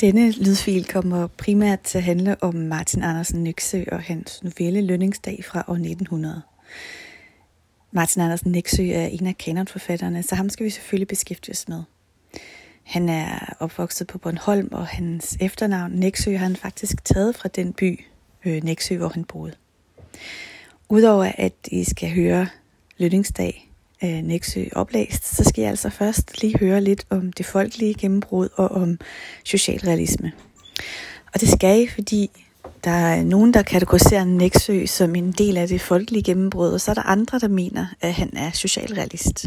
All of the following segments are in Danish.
Denne lydfil kommer primært til at handle om Martin Andersen Nexø og hans novelle Lønningsdag fra år 1900. Martin Andersen Nexø er en af kanonforfatterne, så ham skal vi selvfølgelig beskæftige os med. Han er opvokset på Bornholm, og hans efternavn Nexø har han faktisk taget fra den by, øh, Nexø, hvor han boede. Udover at I skal høre Lønningsdag øh, Nexø oplæst, så skal jeg altså først lige høre lidt om det folkelige gennembrud og om socialrealisme. Og det skal I, fordi der er nogen, der kategoriserer Nexø som en del af det folkelige gennembrud, og så er der andre, der mener, at han er socialrealist.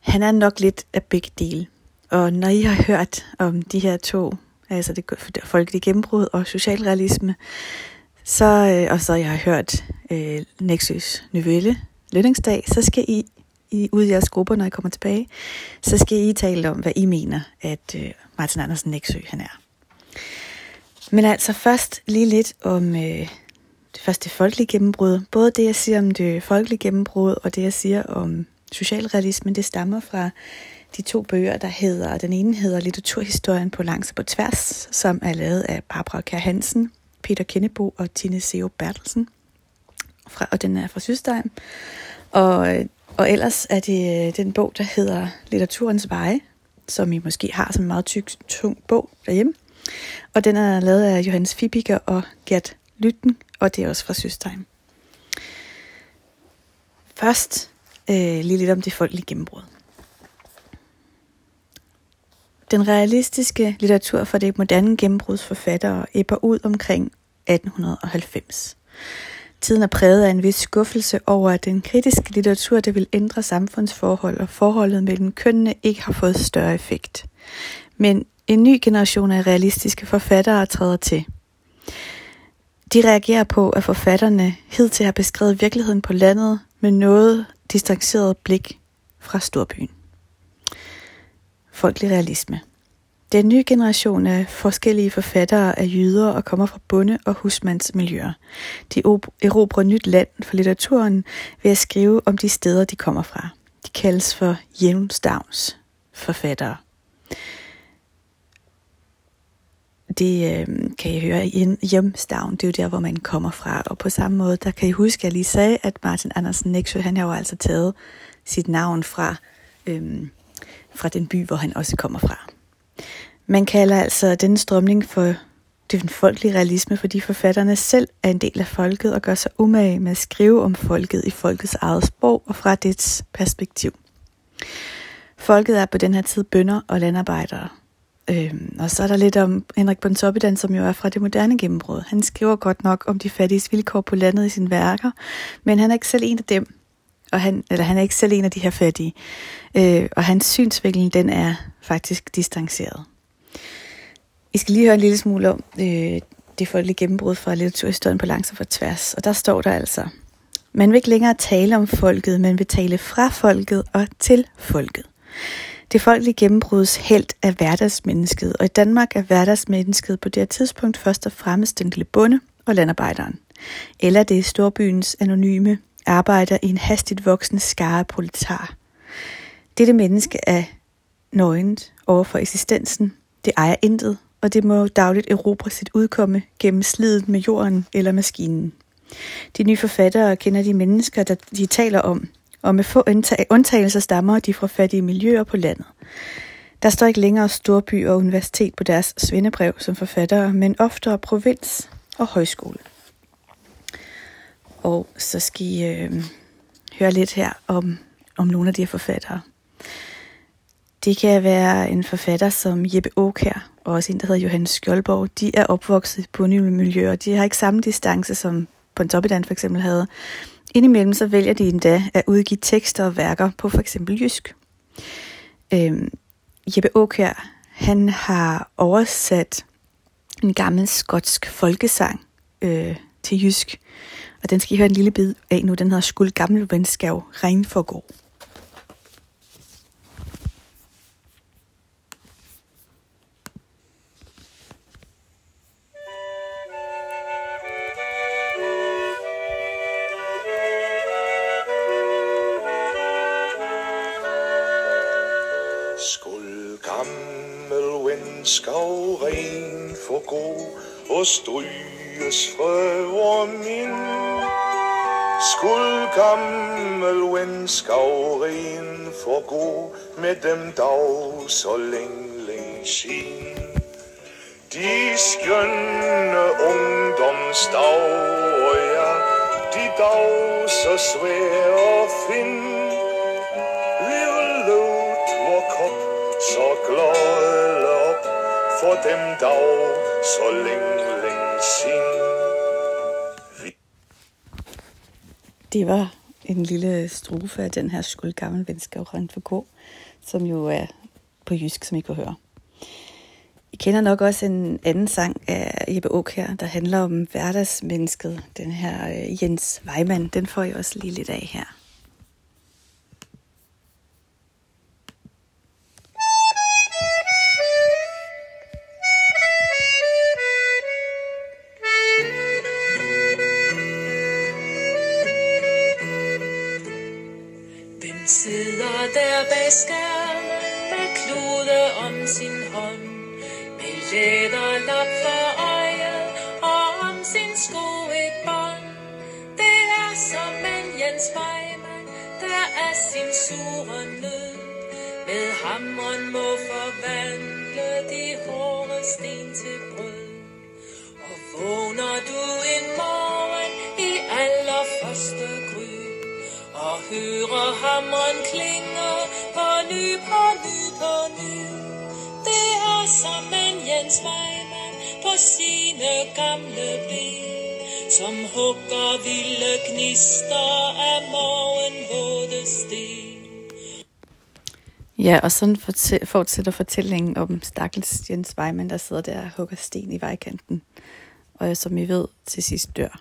Han er nok lidt af begge dele. Og når I har hørt om de her to, altså det folkelige gennembrud og socialrealisme, så, øh, og så jeg har hørt øh, Nexøs novelle, lønningsdag, så skal I, I ud i jeres grupper, når I kommer tilbage, så skal I tale om, hvad I mener, at øh, Martin Andersen Næksø han er. Men altså først lige lidt om øh, det første folkelige gennembrud. Både det, jeg siger om det folkelige gennembrud, og det, jeg siger om socialrealismen, det stammer fra de to bøger, der hedder, den ene hedder Litteraturhistorien på langs og på tværs, som er lavet af Barbara Kær Hansen, Peter Kennebo og Tine Seo Bertelsen fra, og den er fra Sydstein. Og, og ellers er det øh, den bog, der hedder Litteraturens Veje, som I måske har som en meget tyk, tung bog derhjemme. Og den er lavet af Johannes Fibiger og Gert Lytten, og det er også fra Sydstein. Først øh, lige lidt om det folkelige gennembrud. Den realistiske litteratur for det moderne gennembrudsforfattere æbber ud omkring 1890. Tiden er præget af en vis skuffelse over, at den kritiske litteratur, der vil ændre samfundsforhold og forholdet mellem kønnene, ikke har fået større effekt. Men en ny generation af realistiske forfattere træder til. De reagerer på, at forfatterne hidtil har beskrevet virkeligheden på landet med noget distanceret blik fra storbyen. Folkelig realisme. Den nye generation af forskellige forfattere er jyder og kommer fra bonde- og husmandsmiljøer. De erobrer nyt land for litteraturen ved at skrive om de steder, de kommer fra. De kaldes for jævnstavns forfattere. Det øh, kan I høre i hjemstavn, det er jo der, hvor man kommer fra. Og på samme måde, der kan I huske, at jeg lige sagde, at Martin Andersen Nexø, han har jo altså taget sit navn fra, øh, fra den by, hvor han også kommer fra. Man kalder altså denne strømning for den folkelige realisme, fordi forfatterne selv er en del af folket og gør sig umage med at skrive om folket i folkets eget sprog og fra dets perspektiv. Folket er på den her tid bønder og landarbejdere. Øhm, og så er der lidt om Henrik Pontoppidan, som jo er fra det moderne gennembrud. Han skriver godt nok om de fattiges vilkår på landet i sine værker, men han er ikke selv en af dem. Og han, eller han er ikke selv en af de her fattige. Øh, og hans synsvinkel, den er faktisk distanceret. I skal lige høre en lille smule om øh, det folkelige gennembrud fra litteraturhistorien på langs og for tværs. Og der står der altså, man vil ikke længere tale om folket, men vil tale fra folket og til folket. Det folkelige gennembruds held er hverdagsmennesket, og i Danmark er hverdagsmennesket på det her tidspunkt først og fremmest den lille bonde og landarbejderen. Eller det er storbyens anonyme arbejder i en hastigt voksende skare proletar. Dette menneske er nøgent over for eksistensen. Det ejer intet, og det må dagligt erobre sit udkomme gennem slidet med jorden eller maskinen. De nye forfattere kender de mennesker, der de taler om, og med få undtagelser stammer de fra fattige miljøer på landet. Der står ikke længere storby og universitet på deres svendebrev som forfattere, men oftere provins og højskole. Og så skal I øh, høre lidt her om, om nogle af de her forfattere. Det kan være en forfatter som Jeppe Aukær, og også en, der hedder Johannes Skjoldborg. De er opvokset på nye miljøer. De har ikke samme distance, som Pontoppidan for eksempel havde. Indimellem så vælger de endda at udgive tekster og værker på for eksempel jysk. Øhm, Jeppe Aukær, han har oversat en gammel skotsk folkesang øh, til jysk. Og den skal I høre en lille bid af nu. Den hedder Skuld gammel venskav, regn for god. Skulle gammel vinskov ren for gå og stryges frøer min. Skulle gammel vinskov ren for gå med dem dog så længe, længe sin. De skønne ungdomsdage, ja, de dog så svære at finde. Så op for dem dag så længe, længe sin. Det var en lille strofe af den her skuld gammel venskab rent for K, som jo er på jysk, som I kan høre. I kender nok også en anden sang af Jeppe her, der handler om hverdagsmennesket. Den her øh, Jens Weimann, den får I også lige lidt af her. Der bag skærm med klude om sin hånd? Med læderlap for øjet og om sin sko et bånd. Det er som en Jens Weimann, der er sin sure nød. Med hammeren må forvandle de hårde sten til brød. Og vågner du en morgen i allerførste gry og hører hammeren klinge, på ny, på ny. Det er som en Jens Weimann på sine gamle ben, som hugger vilde gnister af morgenvåde sten. Ja, og sådan fortsætter fortællingen om stakkels Jens Weimann, der sidder der og hugger sten i vejkanten, og som I ved, til sidst dør.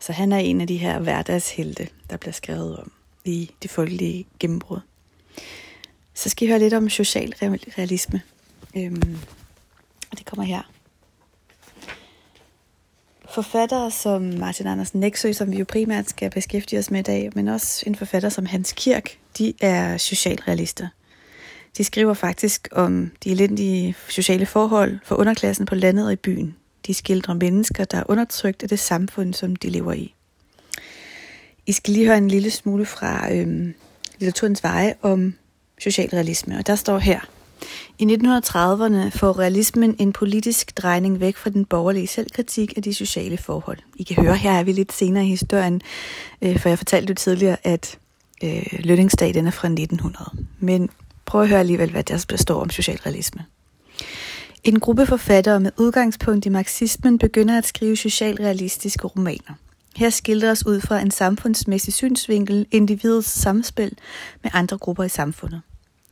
Så han er en af de her hverdagshelte, der bliver skrevet om i det folkelige gennembrud. Så skal I høre lidt om social realisme. Øhm, og det kommer her. Forfattere som Martin Andersen Nexø, som vi jo primært skal beskæftige os med i dag, men også en forfatter som Hans Kirk, de er socialrealister. De skriver faktisk om de elendige sociale forhold for underklassen på landet og i byen. De skildrer mennesker, der er undertrykt af det samfund, som de lever i. I skal lige høre en lille smule fra øhm, litteraturens veje om socialrealisme, og der står her. I 1930'erne får realismen en politisk drejning væk fra den borgerlige selvkritik af de sociale forhold. I kan høre, her er vi lidt senere i historien, øh, for jeg fortalte jo tidligere, at øh, lønningsdag den er fra 1900. Men prøv at høre alligevel, hvad der består om socialrealisme. En gruppe forfattere med udgangspunkt i marxismen begynder at skrive socialrealistiske romaner. Her skildres ud fra en samfundsmæssig synsvinkel individets samspil med andre grupper i samfundet.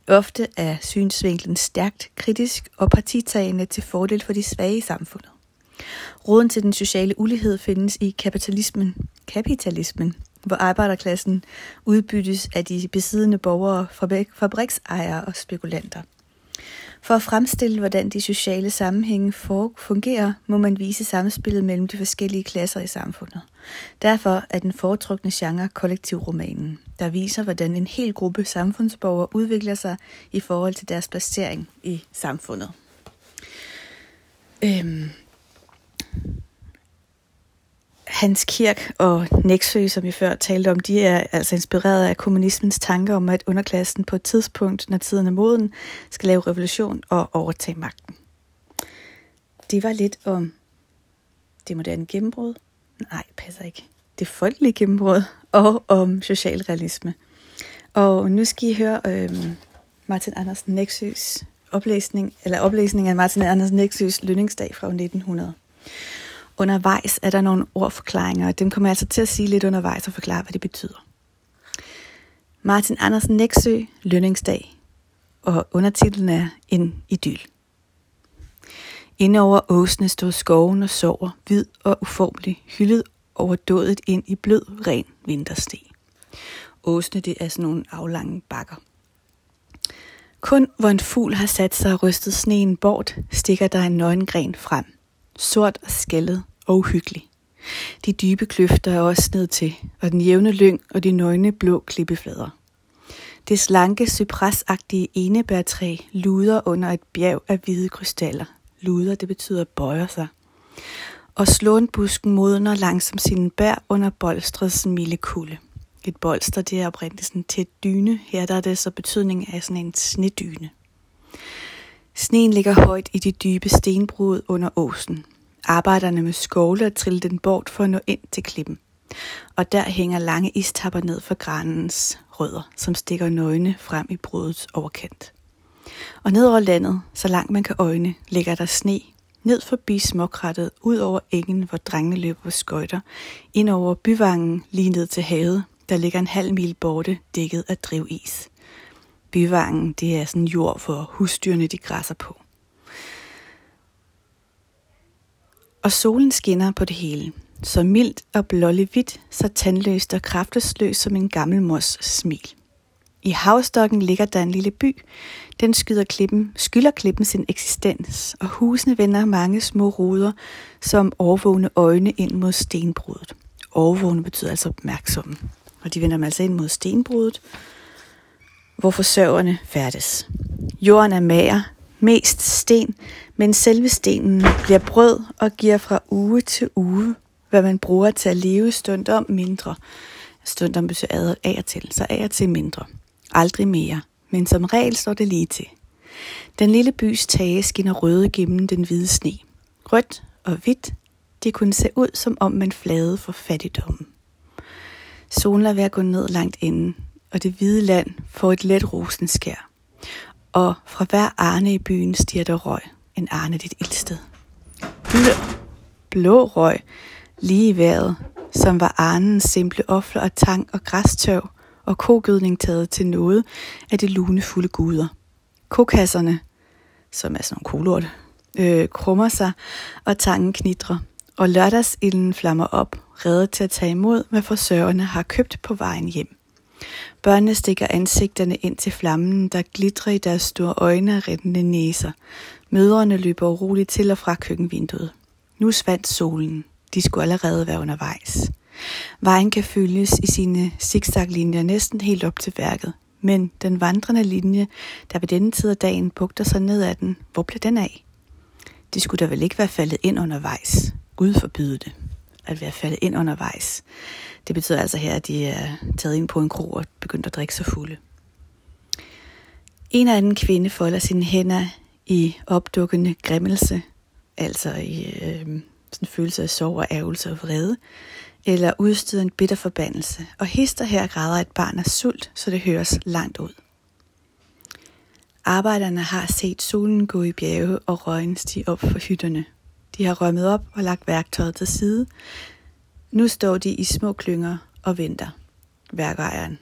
Ofte er synsvinklen stærkt kritisk og partitagende til fordel for de svage i samfundet. Råden til den sociale ulighed findes i kapitalismen, kapitalismen hvor arbejderklassen udbyttes af de besiddende borgere, fabriksejere og spekulanter – for at fremstille, hvordan de sociale sammenhænge fungerer, må man vise samspillet mellem de forskellige klasser i samfundet. Derfor er den foretrukne genre kollektivromanen, der viser, hvordan en hel gruppe samfundsborgere udvikler sig i forhold til deres placering i samfundet. Øhm, Hans Kirk og Nexø, som vi før talte om, de er altså inspireret af kommunismens tanker om, at underklassen på et tidspunkt, når tiden er moden, skal lave revolution og overtage magten. Det var lidt om det moderne gennembrud. Nej, passer ikke. Det folkelige gennembrud og om socialrealisme. Og nu skal I høre øhm, Martin Andersen Nexøs oplæsning, eller oplæsning af Martin Andersen Nexøs lønningsdag fra 1900. Undervejs er der nogle ordforklaringer, og dem kommer jeg altså til at sige lidt undervejs og forklare, hvad det betyder. Martin Andersen Næksø, Lønningsdag, og undertitlen er En idyl. Inde over åsene stod skoven og sover, hvid og uformelig, hyldet over dådet ind i blød, ren vinterste. Åsene, det er sådan nogle aflange bakker. Kun hvor en fugl har sat sig og rystet sneen bort, stikker der en nøgengren frem sort og skaldet og uhyggelig. De dybe kløfter er også ned til, og den jævne lyng og de nøgne blå klippeflader. Det slanke, cypressagtige enebærtræ luder under et bjerg af hvide krystaller. Luder, det betyder bøjer sig. Og slåenbusken modner langsomt sine bær under bolstrets milde kulde. Et bolster, det er oprindeligt sådan til et dyne. Her der er det så betydning af sådan en snedyne. Sneen ligger højt i de dybe stenbrud under åsen. Arbejderne med skovle og trille den bort for at nå ind til klippen. Og der hænger lange istapper ned for granens rødder, som stikker nøgne frem i brudets overkant. Og ned over landet, så langt man kan øjne, ligger der sne, ned forbi småkrattet, ud over engen, hvor drengene løber på skøjter, ind over byvangen, lige ned til havet, der ligger en halv mil borte, dækket af drivis bivangen, det er sådan jord for husdyrene, de græsser på. Og solen skinner på det hele, så mildt og blålig hvidt, så tandløst og kraftesløst som en gammel mors smil. I havstokken ligger der en lille by. Den skyder klippen, skylder klippen sin eksistens, og husene vender mange små ruder som overvågne øjne ind mod stenbruddet. Overvågne betyder altså opmærksomme, og de vender dem altså ind mod stenbruddet, hvor forsørgerne færdes. Jorden er mager, mest sten, men selve stenen bliver brød og giver fra uge til uge, hvad man bruger til at leve stund om mindre. Stund om betyder af og til, så af og til mindre. Aldrig mere, men som regel står det lige til. Den lille bys tage skinner røde gennem den hvide sne. Rødt og hvidt, det kunne se ud, som om man flade for fattigdommen. Solen er ved at gå ned langt inden, og det hvide land får et let rosenskær. Og fra hver arne i byen stiger der røg, en arne dit ildsted. Blå, blå røg, lige i vejret, som var arnens simple ofler og tang og græstøv og kogødning taget til noget af de lunefulde guder. Kokasserne, som er sådan nogle kolorte, øh, krummer sig, og tangen knitrer, og lørdagsilden flammer op, reddet til at tage imod, hvad forsørgerne har købt på vejen hjem. Børnene stikker ansigterne ind til flammen, der glitrer i deres store øjne og rettende næser. Mødrene løber uroligt til og fra køkkenvinduet. Nu svandt solen. De skulle allerede være undervejs. Vejen kan følges i sine zigzaglinjer næsten helt op til værket, men den vandrende linje, der ved denne tid af dagen bugter sig ned ad den, hvor blev den af? De skulle da vel ikke være faldet ind undervejs. Gud forbyde det, at være faldet ind undervejs. Det betyder altså her, at de er taget ind på en kro og begyndt at drikke sig fulde. En af den kvinde folder sine hænder i opdukkende grimmelse, altså i øh, sådan en følelse af sorg og ærgelse og vrede, eller udstøder en bitter forbandelse, og hister her græder et barn af sult, så det høres langt ud. Arbejderne har set solen gå i bjerge og røgen stige op for hytterne. De har rømmet op og lagt værktøjet til side. Nu står de i små klynger og venter. Værkejeren.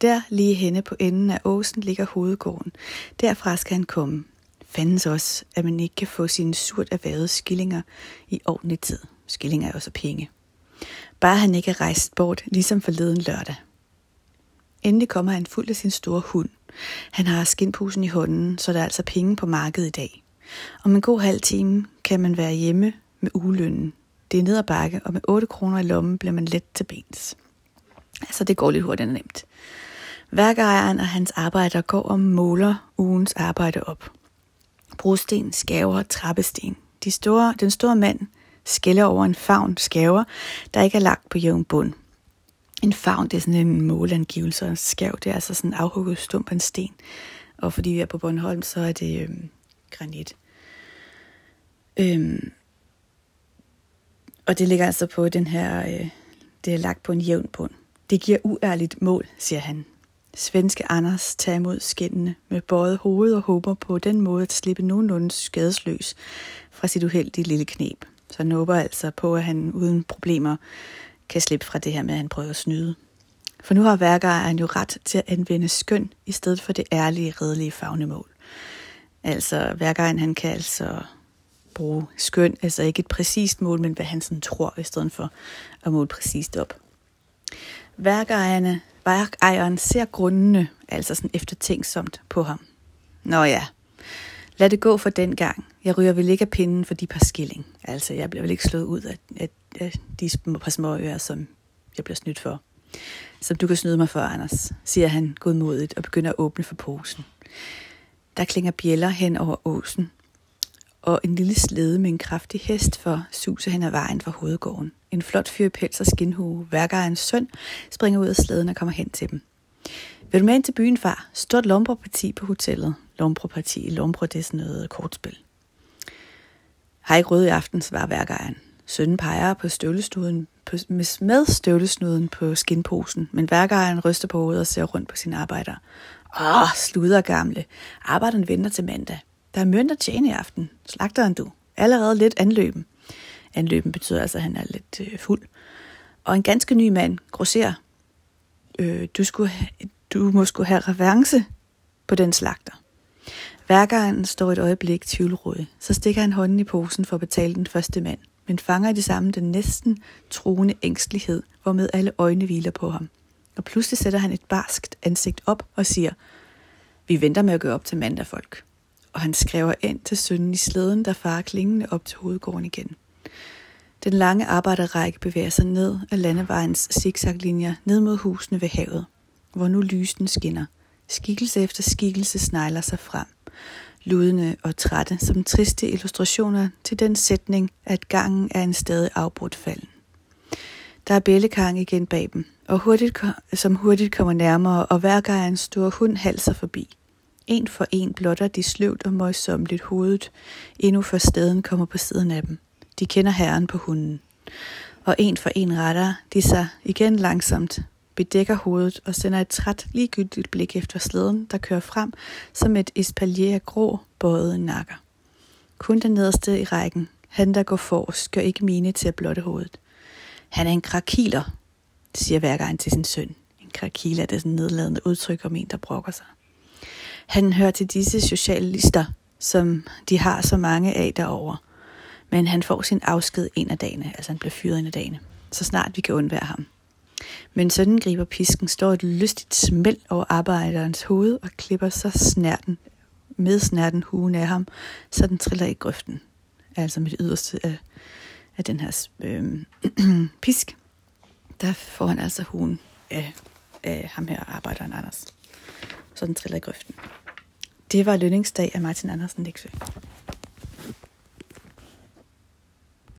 Der lige henne på enden af åsen ligger hovedgården. Derfra skal han komme. Fandens også, at man ikke kan få sine surt erhvervede skillinger i ordentlig tid. Skillinger er jo så penge. Bare han ikke er rejst bort, ligesom forleden lørdag. Endelig kommer han fuld af sin store hund. Han har skinpusen i hånden, så der er altså penge på markedet i dag. Om en god halv time kan man være hjemme med ugelønnen. Det er ned ad bakke, og med 8 kroner i lommen bliver man let til bens. Altså, det går lidt hurtigt og nemt. Værkejeren og hans arbejder går og måler ugens arbejde op. Brosten, skæver, trappesten. De store, den store mand skælder over en favn skæver, der ikke er lagt på jævn bund. En favn, det er sådan en målangivelse, og skæv, det er altså sådan en afhugget stump af en sten. Og fordi vi er på Bornholm, så er det øh, granit. Øhm, og det ligger altså på den her, øh, det er lagt på en jævn bund. Det giver uærligt mål, siger han. Svenske Anders tager imod skinnene med bøjet hoved og håber på den måde at slippe nogenlunde skadesløs fra sit uheldige lille knep. Så han håber altså på, at han uden problemer kan slippe fra det her med, at han prøver at snyde. For nu har værkejeren jo ret til at anvende skøn i stedet for det ærlige, redelige fagnemål. Altså, værkejeren han kan altså bruge skøn, altså ikke et præcist mål, men hvad han sådan tror, i stedet for at måle præcist op. Værkejerne, værkejeren ser grundene, altså sådan eftertænksomt på ham. Nå ja, lad det gå for den gang. Jeg ryger vel ikke af pinden for de par skilling. Altså, jeg bliver vel ikke slået ud af, af, af de par små ører, som jeg bliver snydt for. Som du kan snyde mig for, Anders, siger han godmodigt og begynder at åbne for posen. Der klinger bjæller hen over åsen, og en lille slede med en kraftig hest for suse hen ad vejen fra hovedgården. En flot fyr i pels og skinhue, værkerens søn, springer ud af slæden og kommer hen til dem. Vil du med ind til byen, far? Stort lombroparti på hotellet. Lombroparti i Lombro, det er sådan noget kortspil. Har ikke rød i aften, svarer værkeren. Sønnen peger på støvlesnuden, på, med støvlesnuden på skinposen, men værkeren ryster på hovedet og ser rundt på sine arbejder. Åh, sluder gamle. Arbejderen venter til mandag. Der er mønt at tjene i aften. Slagteren du. Allerede lidt anløben. Anløben betyder altså, at han er lidt øh, fuld. Og en ganske ny mand, grosser. Øh, du, skulle, du må skulle have revanche på den slagter. Værkeren står et øjeblik tvivlråd. Så stikker han hånden i posen for at betale den første mand, men fanger i det samme den næsten truende ængstelighed, hvormed alle øjne hviler på ham. Og pludselig sætter han et barskt ansigt op og siger, vi venter med at gå op til mandag, folk. Og han skriver ind til sønnen i slæden, der farer klingende op til hovedgården igen. Den lange arbejderrække bevæger sig ned af landevejens zigzaglinjer ned mod husene ved havet, hvor nu lysen skinner. Skikkelse efter skikkelse snegler sig frem, ludende og trætte som triste illustrationer til den sætning, at gangen er en stadig afbrudt falden. Der er bællekang igen bag dem, og hurtigt, som hurtigt kommer nærmere, og hver gang en stor hund halser forbi. En for en blotter de sløvt og møjsommeligt hovedet, endnu før steden kommer på siden af dem. De kender herren på hunden. Og en for en retter de sig igen langsomt, bedækker hovedet og sender et træt ligegyldigt blik efter slæden, der kører frem som et espalier af grå, bøjet nakker. Kun den nederste i rækken, han der går forrest, gør ikke mine til at blotte hovedet. Han er en krakiler, siger værkeren til sin søn. En krakiler er sådan nedladende udtryk om en, der brokker sig. Han hører til disse socialister, som de har så mange af derovre. Men han får sin afsked en af dagene, altså han bliver fyret en af dagene, så snart vi kan undvære ham. Men sådan griber pisken, står et lystigt smæld over arbejderens hoved og klipper så snærten, med snærten huen af ham, så den triller i grøften. Altså med det yderste af, af den her øh, pisk, der får han altså huen af, af ham her, arbejderen Anders. Så den triller i grøften. Det var lønningsdag af Martin Andersen Læksø.